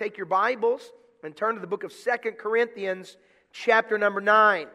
take your Bibles and turn to the book of Second Corinthians, chapter number 9.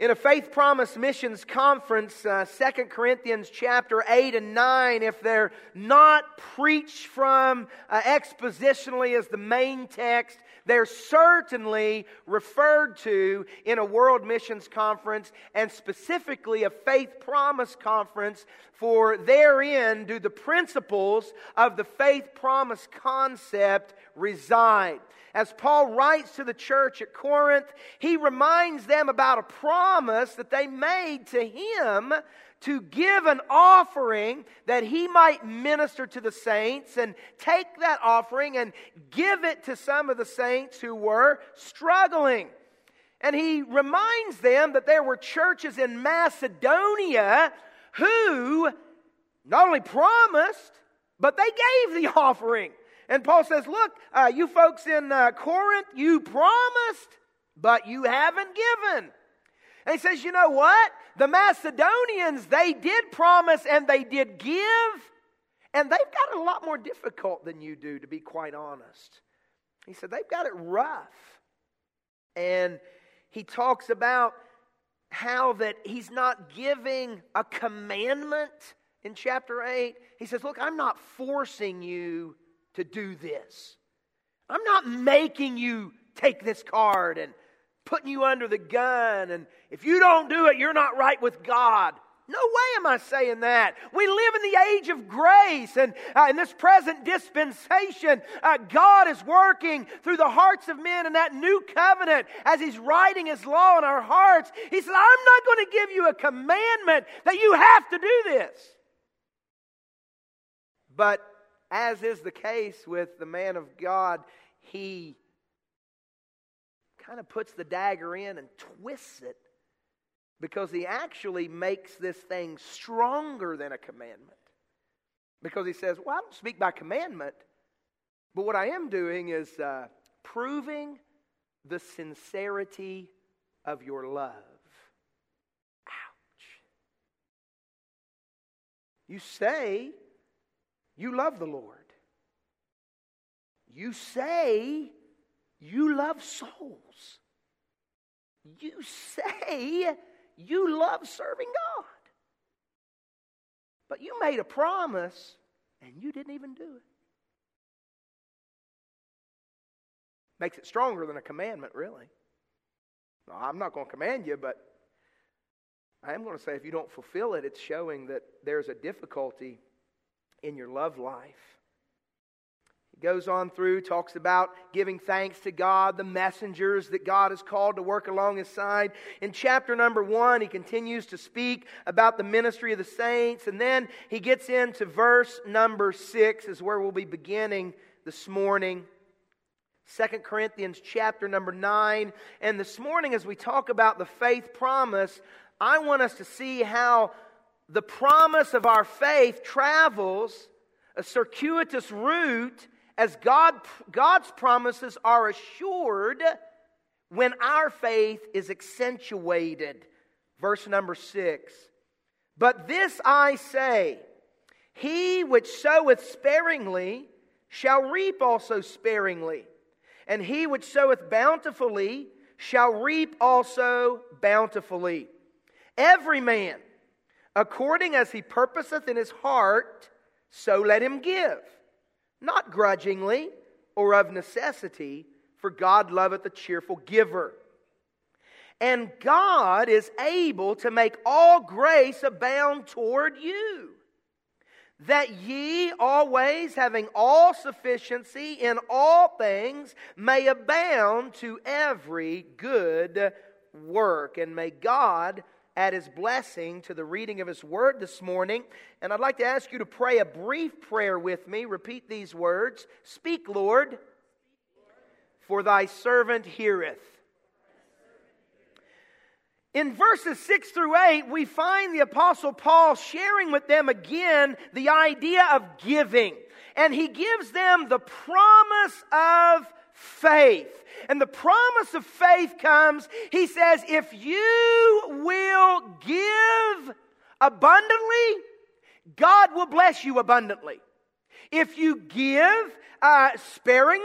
In a Faith Promise Missions Conference, uh, 2 Corinthians chapter 8 and 9, if they're not preached from uh, expositionally as the main text, they're certainly referred to in a World Missions Conference and specifically a Faith Promise Conference, for therein do the principles of the Faith Promise concept reside. As Paul writes to the church at Corinth, he reminds them about a promise that they made to him to give an offering that he might minister to the saints and take that offering and give it to some of the saints who were struggling. And he reminds them that there were churches in Macedonia who not only promised, but they gave the offering. And Paul says, Look, uh, you folks in uh, Corinth, you promised, but you haven't given. And he says, You know what? The Macedonians, they did promise and they did give, and they've got it a lot more difficult than you do, to be quite honest. He said, They've got it rough. And he talks about how that he's not giving a commandment in chapter 8. He says, Look, I'm not forcing you to do this. I'm not making you take this card and putting you under the gun. And if you don't do it, you're not right with God. No way am I saying that. We live in the age of grace, and uh, in this present dispensation, uh, God is working through the hearts of men in that new covenant as He's writing His law in our hearts. He said, I'm not going to give you a commandment that you have to do this. But as is the case with the man of God, he kind of puts the dagger in and twists it because he actually makes this thing stronger than a commandment. Because he says, Well, I don't speak by commandment, but what I am doing is uh, proving the sincerity of your love. Ouch. You say you love the Lord. You say you love souls. You say you love serving God. But you made a promise and you didn't even do it. Makes it stronger than a commandment, really. I'm not going to command you, but I am going to say if you don't fulfill it, it's showing that there's a difficulty in your love life. Goes on through, talks about giving thanks to God, the messengers that God has called to work along his side. In chapter number one, he continues to speak about the ministry of the saints. And then he gets into verse number six, is where we'll be beginning this morning. Second Corinthians chapter number 9. And this morning, as we talk about the faith promise, I want us to see how the promise of our faith travels a circuitous route as God, God's promises are assured when our faith is accentuated. Verse number six. But this I say He which soweth sparingly shall reap also sparingly, and he which soweth bountifully shall reap also bountifully. Every man According as he purposeth in his heart, so let him give, not grudgingly or of necessity, for God loveth a cheerful giver. And God is able to make all grace abound toward you, that ye always, having all sufficiency in all things, may abound to every good work. And may God add his blessing to the reading of his word this morning. And I'd like to ask you to pray a brief prayer with me. Repeat these words Speak, Lord, for thy servant heareth. In verses 6 through 8, we find the Apostle Paul sharing with them again the idea of giving. And he gives them the promise of faith. And the promise of faith comes, he says, if you will give abundantly, God will bless you abundantly. If you give uh, sparingly,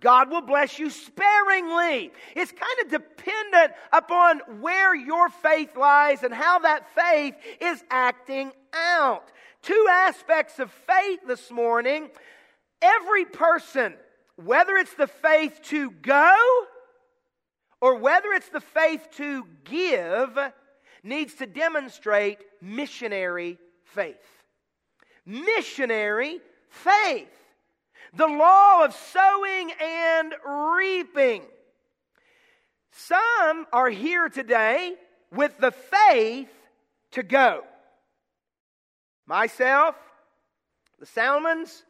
God will bless you sparingly. It's kind of dependent upon where your faith lies and how that faith is acting out. Two aspects of faith this morning. Every person, whether it's the faith to go or whether it's the faith to give, needs to demonstrate missionary faith. Missionary faith. The law of sowing and reaping. Some are here today with the faith to go. Myself, the Salmons,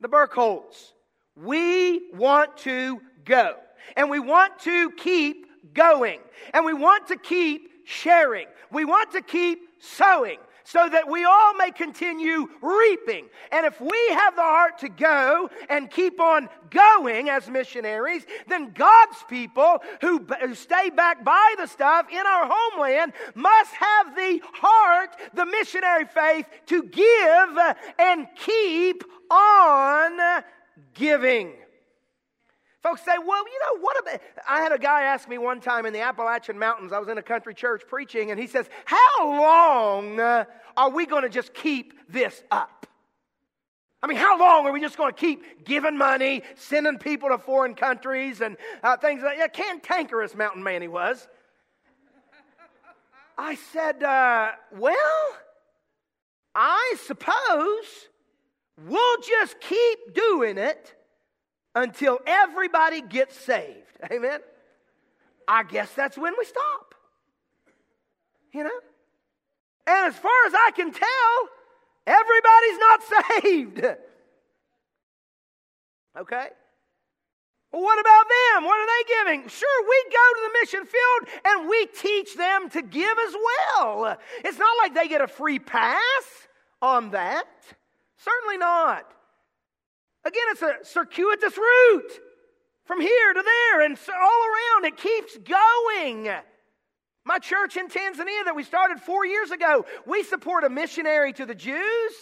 the Burkholts. We want to go. And we want to keep going. And we want to keep sharing. We want to keep sowing so that we all may continue reaping. And if we have the heart to go and keep on going as missionaries, then God's people who, who stay back by the stuff in our homeland must have the heart, the missionary faith to give and keep on giving. Folks say, well, you know, what about. I had a guy ask me one time in the Appalachian Mountains, I was in a country church preaching, and he says, How long uh, are we going to just keep this up? I mean, how long are we just going to keep giving money, sending people to foreign countries, and uh, things like that? Yeah, cantankerous mountain man he was. I said, uh, Well, I suppose we'll just keep doing it until everybody gets saved. Amen? I guess that's when we stop. You know? And as far as I can tell, everybody's not saved. Okay? Well, what about them? What are they giving? Sure, we go to the mission field and we teach them to give as well. It's not like they get a free pass on that. Certainly not. Again, it's a circuitous route from here to there and all around. It keeps going. My church in Tanzania that we started four years ago, we support a missionary to the Jews.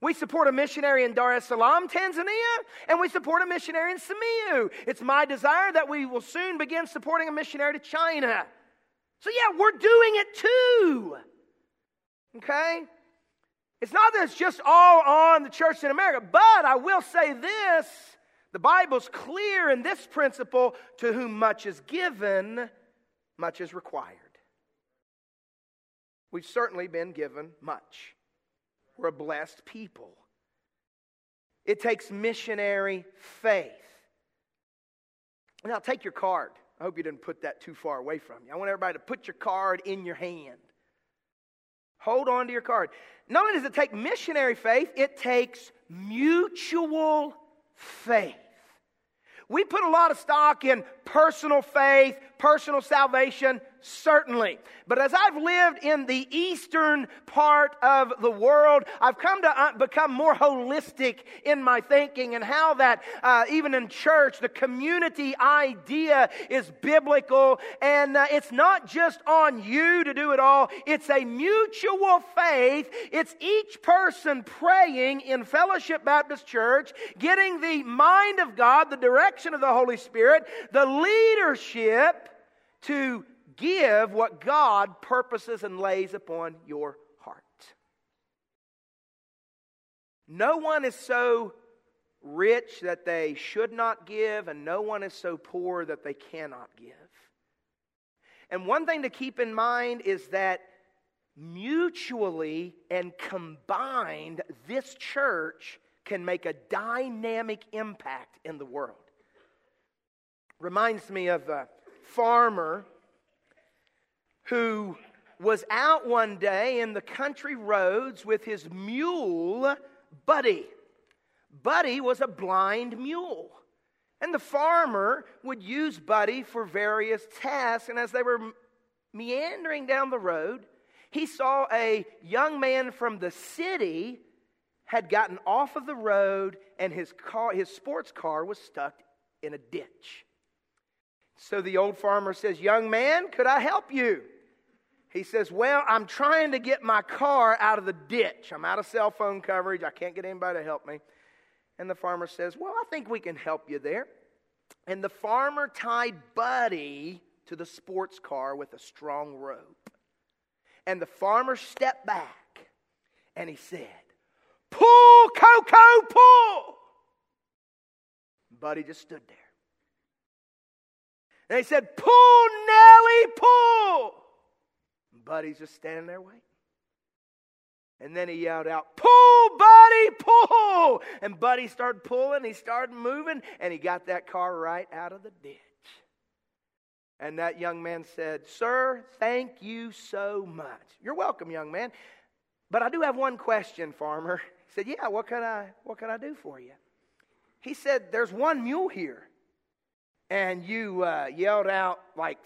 We support a missionary in Dar es Salaam, Tanzania, and we support a missionary in Simiyu. It's my desire that we will soon begin supporting a missionary to China. So, yeah, we're doing it too. Okay? It's not that it's just all on the church in America, but I will say this the Bible's clear in this principle to whom much is given, much is required. We've certainly been given much. We're a blessed people. It takes missionary faith. Now, take your card. I hope you didn't put that too far away from you. I want everybody to put your card in your hand. Hold on to your card. Not only does it take missionary faith, it takes mutual faith. We put a lot of stock in personal faith, personal salvation, Certainly. But as I've lived in the eastern part of the world, I've come to uh, become more holistic in my thinking and how that, uh, even in church, the community idea is biblical. And uh, it's not just on you to do it all, it's a mutual faith. It's each person praying in Fellowship Baptist Church, getting the mind of God, the direction of the Holy Spirit, the leadership to give what God purposes and lays upon your heart. No one is so rich that they should not give, and no one is so poor that they cannot give. And one thing to keep in mind is that mutually and combined, this church can make a dynamic impact in the world. Reminds me of a farmer who was out one day in the country roads with his mule, Buddy. Buddy was a blind mule. And the farmer would use Buddy for various tasks. And as they were meandering down the road, he saw a young man from the city had gotten off of the road and his car his sports car was stuck in a ditch. So the old farmer says, "Young man, could I help you?" He says, Well, I'm trying to get my car out of the ditch. I'm out of cell phone coverage. I can't get anybody to help me. And the farmer says, Well, I think we can help you there. And the farmer tied Buddy to the sports car with a strong rope. And the farmer stepped back and he said, Pull, Coco, pull! Buddy just stood there. And he said, Pull, Nellie, pull! Buddy's just standing there waiting. And then he yelled out, Pull, Buddy, pull! And Buddy started pulling, he started moving, and he got that car right out of the ditch. And that young man said, Sir, thank you so much. You're welcome, young man. But I do have one question, farmer. He said, Yeah, what can I what can I do for you? He said, There's one mule here. And you uh, yelled out like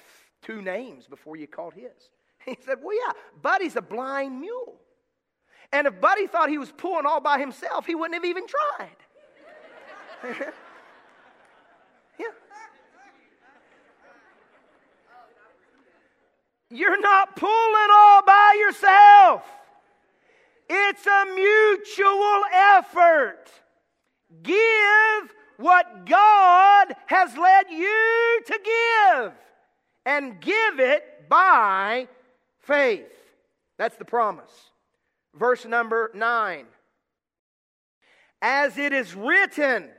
two names before you called his. He said, Well, yeah, Buddy's a blind mule. And if Buddy thought he was pulling all by himself, he wouldn't have even tried. yeah. You're not pulling all by yourself. It's a mutual effort. Give what God has led you to give and give it by faith. That's the promise. Verse number 9. As it is written,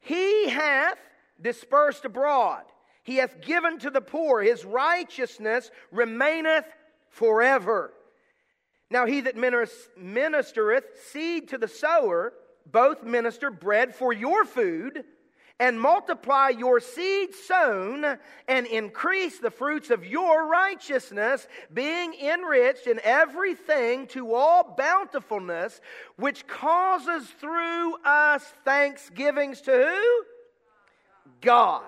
He hath dispersed abroad, He hath given to the poor, His righteousness remaineth forever. Now he that ministereth seed to the sower, both minister bread for your food and multiply your seed sown and increase the fruits of your righteousness, being enriched in everything to all bountifulness, which causes through us thanksgivings to who? God.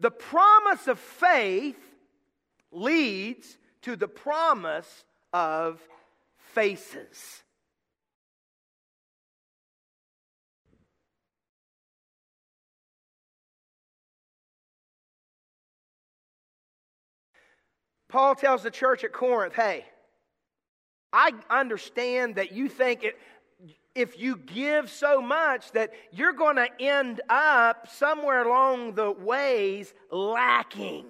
The promise of faith leads to the promise of faces. Paul tells the church at Corinth, hey, I understand that you think it, if you give so much that you're going to end up somewhere along the ways lacking.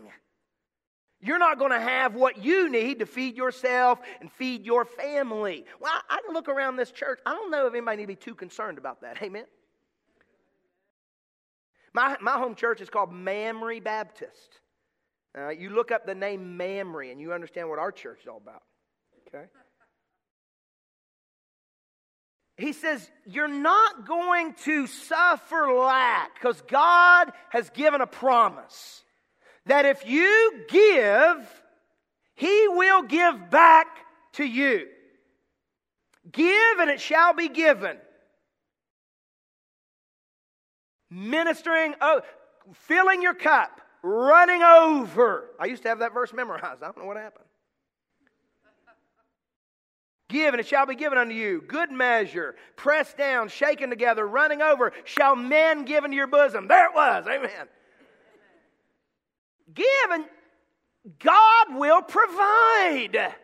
You're not going to have what you need to feed yourself and feed your family. Well, I, I look around this church. I don't know if anybody need to be too concerned about that. Amen. My, my home church is called Mamre Baptist. You look up the name Mamre and you understand what our church is all about. Okay? He says, You're not going to suffer lack because God has given a promise that if you give, He will give back to you. Give and it shall be given. Ministering, oh, filling your cup running over. I used to have that verse memorized. I don't know what happened. Give, and it shall be given unto you. Good measure, pressed down, shaken together, running over, shall men give into your bosom. There it was. Amen. Give, and God will provide.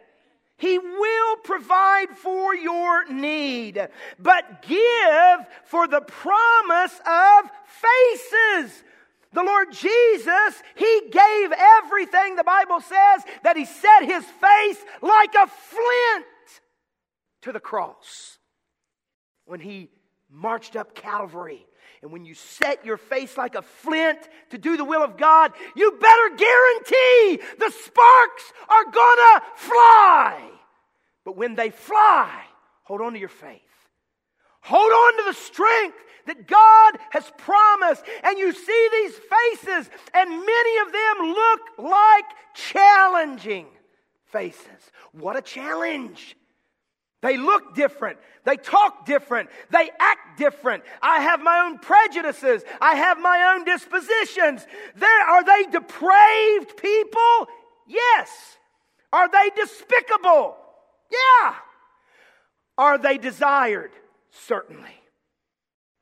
He will provide for your need. But give for the promise of faces. The Lord Jesus, He gave everything, the Bible says, that He set His face like a flint to the cross. When He marched up Calvary, and when you set your face like a flint to do the will of God, you better guarantee the sparks are gonna fly. But when they fly, hold on to your faith. Hold on to the strength that God has promised. And you see these faces, and many of them look like challenging faces. What a challenge! They look different. They talk different. They act different. I have my own prejudices. I have my own dispositions. There, are they depraved people? Yes. Are they despicable? Yeah. Are they desired? Certainly.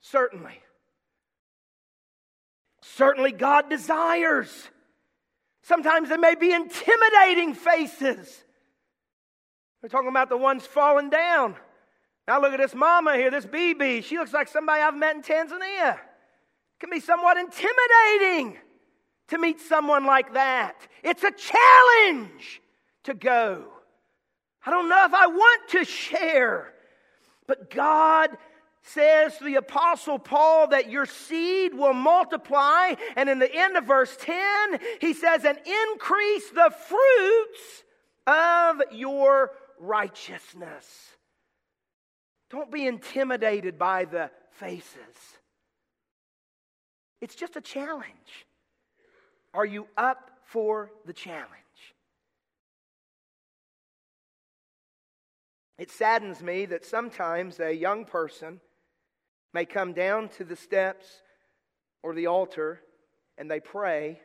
Certainly. Certainly, God desires. Sometimes they may be intimidating faces. We're talking about the ones falling down. Now look at this mama here, this bibi. She looks like somebody I've met in Tanzania. It can be somewhat intimidating to meet someone like that. It's a challenge to go. I don't know if I want to share, but God says to the Apostle Paul that your seed will multiply. And in the end of verse 10, he says, and increase the fruits of your righteousness. Don't be intimidated by the faces. It's just a challenge. Are you up for the challenge? It saddens me that sometimes a young person may come down to the steps or the altar and they pray,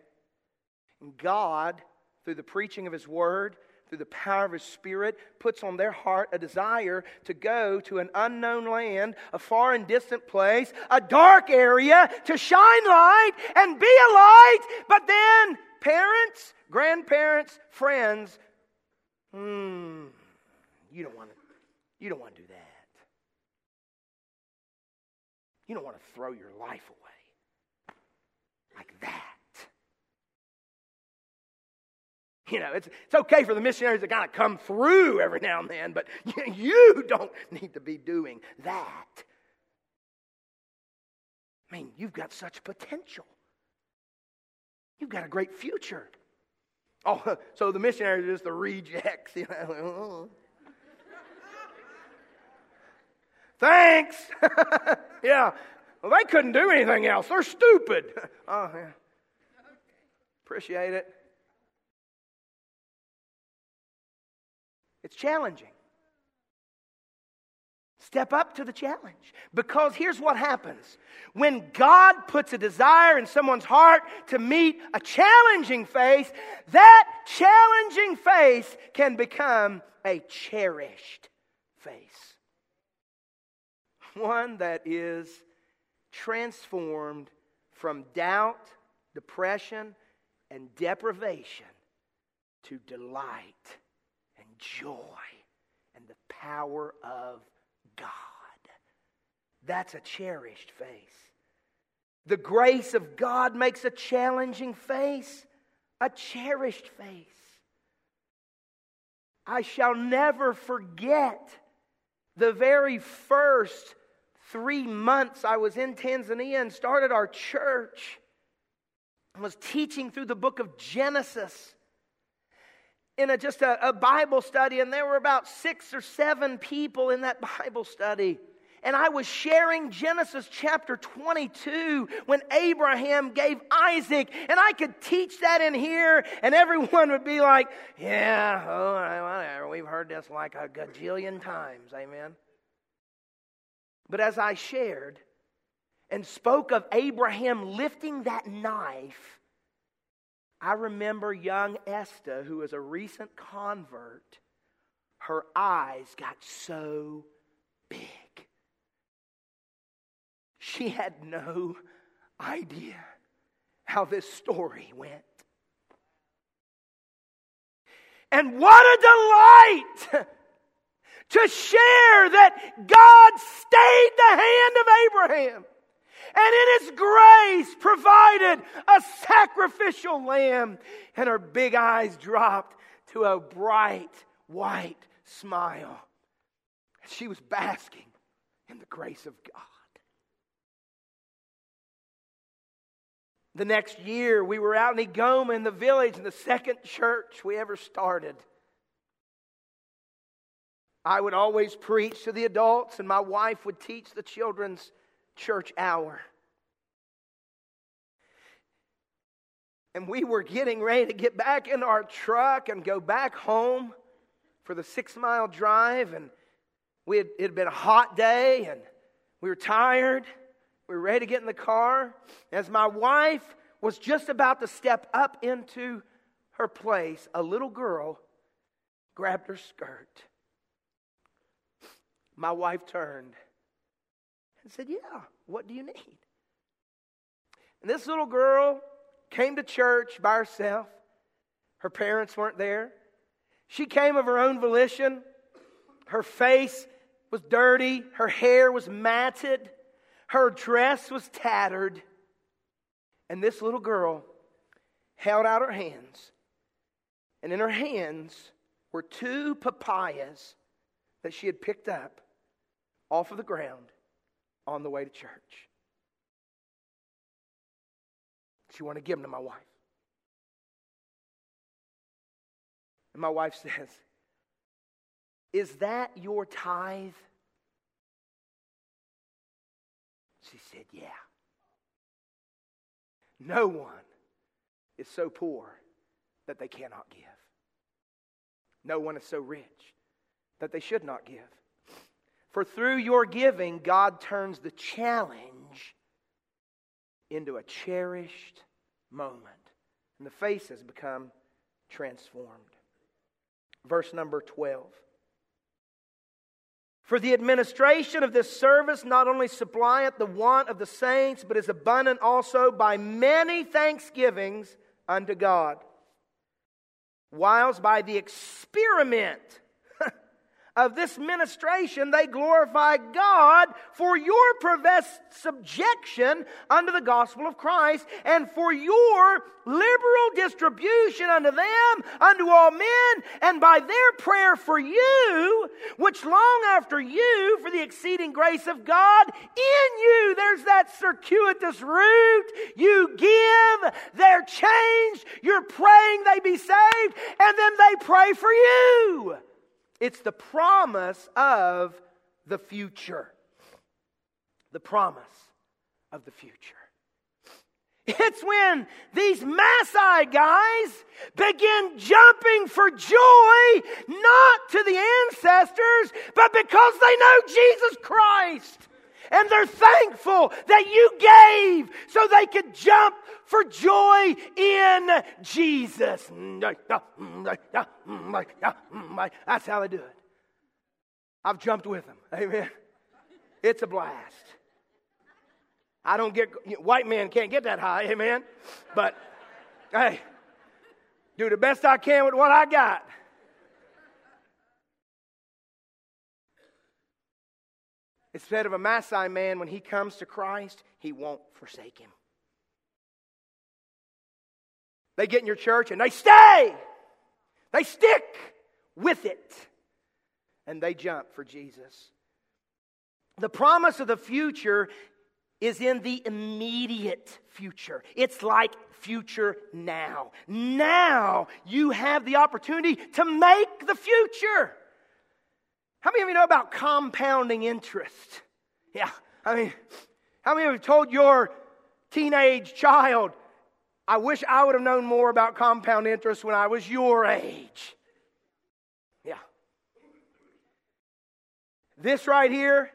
and God, through the preaching of His Word, through the power of His Spirit, puts on their heart a desire to go to an unknown land, a far and distant place, a dark area, to shine light and be a light. But then, parents, grandparents, friends, hmm, you don't want to, you don't want to do that. You don't want to throw your life away like that. You know, it's, it's okay for the missionaries to kind of come through every now and then, but you don't need to be doing that. I mean, you've got such potential. You've got a great future. Oh, so the missionaries are just the rejects. You know? Oh. Thanks. yeah. Well, they couldn't do anything else. They're stupid. oh, yeah. Appreciate it. It's challenging. Step up to the challenge. Because here's what happens when God puts a desire in someone's heart to meet a challenging faith, that challenging faith can become a cherished faith one that is transformed from doubt, depression, and deprivation to delight and joy and the power of God. That's a cherished face. The grace of God makes a challenging face a cherished face. I shall never forget the very first three months I was in Tanzania and started our church. I was teaching through the book of Genesis in a, just a, a Bible study, and there were about six or seven people in that Bible study. And I was sharing Genesis chapter 22 when Abraham gave Isaac. And I could teach that in here, and everyone would be like, Yeah, oh, whatever. We've heard this like a gajillion times. Amen. But as I shared and spoke of Abraham lifting that knife, I remember young Esther, who was a recent convert, her eyes got so big. She had no idea how this story went. And what a delight to share that God stayed the hand of Abraham and in his grace provided a sacrificial lamb. And her big eyes dropped to a bright white smile. She was basking in the grace of God. The next year, we were out in Egoma in the village in the second church we ever started. I would always preach to the adults, and my wife would teach the children's church hour. And we were getting ready to get back in our truck and go back home for the six mile drive. And we had, it had been a hot day, and we were tired. We were ready to get in the car. As my wife was just about to step up into her place, a little girl grabbed her skirt my wife turned and said, Yeah, what do you need? And this little girl came to church by herself. Her parents weren't there. She came of her own volition. Her face was dirty, her hair was matted, her dress was tattered. And this little girl held out her hands, and in her hands were two papayas that she had picked up off of the ground on the way to church. She wanted to give them to my wife. And my wife says, Is that your tithe? She said, Yeah. No one is so poor that they cannot give. No one is so rich that they should not give. For through your giving, God turns the challenge into a cherished moment. And the face has become transformed. Verse number 12. For the administration of this service not only supplieth the want of the saints, but is abundant also by many thanksgivings unto God. Whilst by the experiment of this ministration, they glorify God for your professed subjection unto the gospel of Christ and for your liberal distribution unto them, unto all men, and by their prayer for you, which long after you, for the exceeding grace of God in you, there's that circuitous route. You give, they're changed, you're praying they be saved, and then they pray for you. It's the promise of the future. The promise of the future. It's when these Maasai guys begin jumping for joy, not to the ancestors, but because they know Jesus Christ. And they're thankful that you gave so they could jump for joy in Jesus. That's how they do it. I've jumped with them. Amen. It's a blast. I don't get, white men can't get that high, amen. But, hey, do the best I can with what I got. Instead of a Maasai man, when he comes to Christ, he won't forsake him. They get in your church and they stay. They stick with it. And they jump for Jesus. The promise of the future is in the immediate future. It's like future now. Now you have the opportunity to make the future. How many of you know about compounding interest? Yeah, I mean, how many of you have told your teenage child, I wish I would have known more about compound interest when I was your age? Yeah. This right here,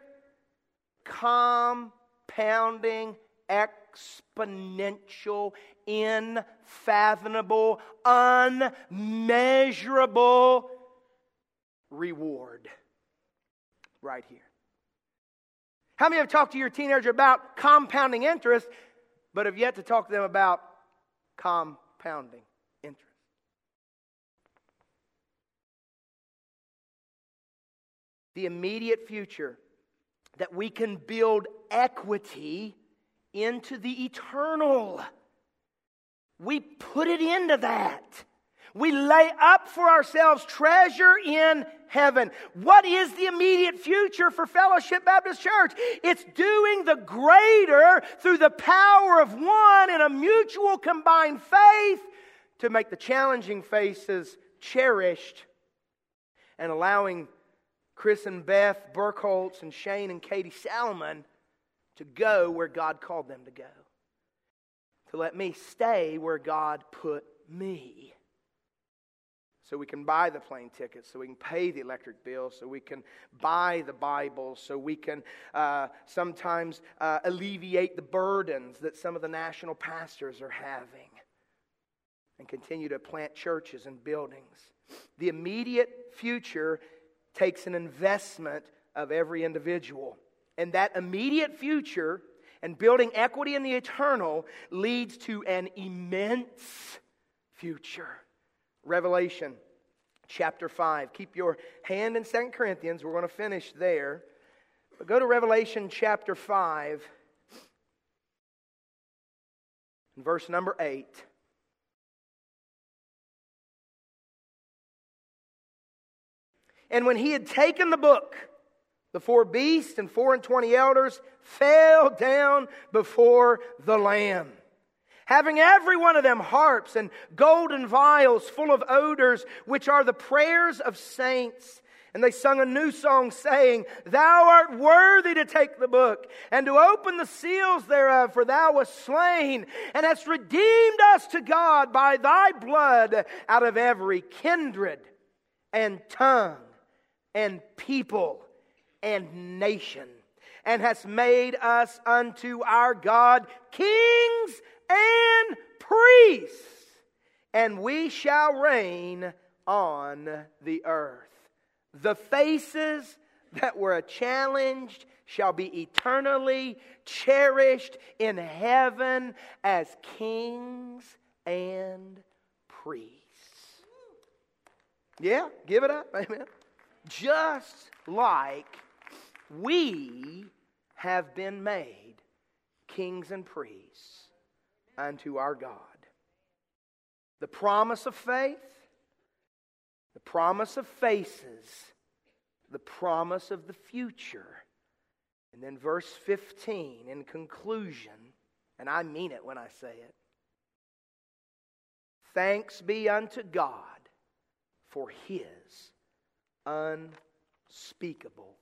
compounding exponential, unfathomable, unmeasurable reward right here. How many have talked to your teenager about compounding interest, but have yet to talk to them about compounding interest? The immediate future that we can build equity into the eternal. We put it into that. We lay up for ourselves treasure in heaven. What is the immediate future for Fellowship Baptist Church? It's doing the greater through the power of one in a mutual combined faith to make the challenging faces cherished and allowing Chris and Beth Burkholz and Shane and Katie Salmon to go where God called them to go. To let me stay where God put me so we can buy the plane tickets, so we can pay the electric bill, so we can buy the Bible, so we can uh, sometimes uh, alleviate the burdens that some of the national pastors are having, and continue to plant churches and buildings. The immediate future takes an investment of every individual, and that immediate future and building equity in the eternal leads to an immense future. Revelation chapter 5. Keep your hand in 2 Corinthians. We're going to finish there. But go to Revelation chapter 5, verse number 8. And when he had taken the book, the four beasts and four and twenty elders fell down before the Lamb, having every one of them harps and golden vials full of odors, which are the prayers of saints. And they sung a new song, saying, Thou art worthy to take the book and to open the seals thereof, for thou wast slain and hast redeemed us to God by thy blood out of every kindred and tongue and people and nation, and hast made us unto our God kings and priests, and we shall reign on the earth. The faces that were challenged shall be eternally cherished in heaven as kings and priests. Yeah, give it up. Amen. Just like we have been made kings and priests unto our God. The promise of faith, the promise of faces, the promise of the future. And then verse 15 in conclusion, and I mean it when I say it. Thanks be unto God for his unspeakable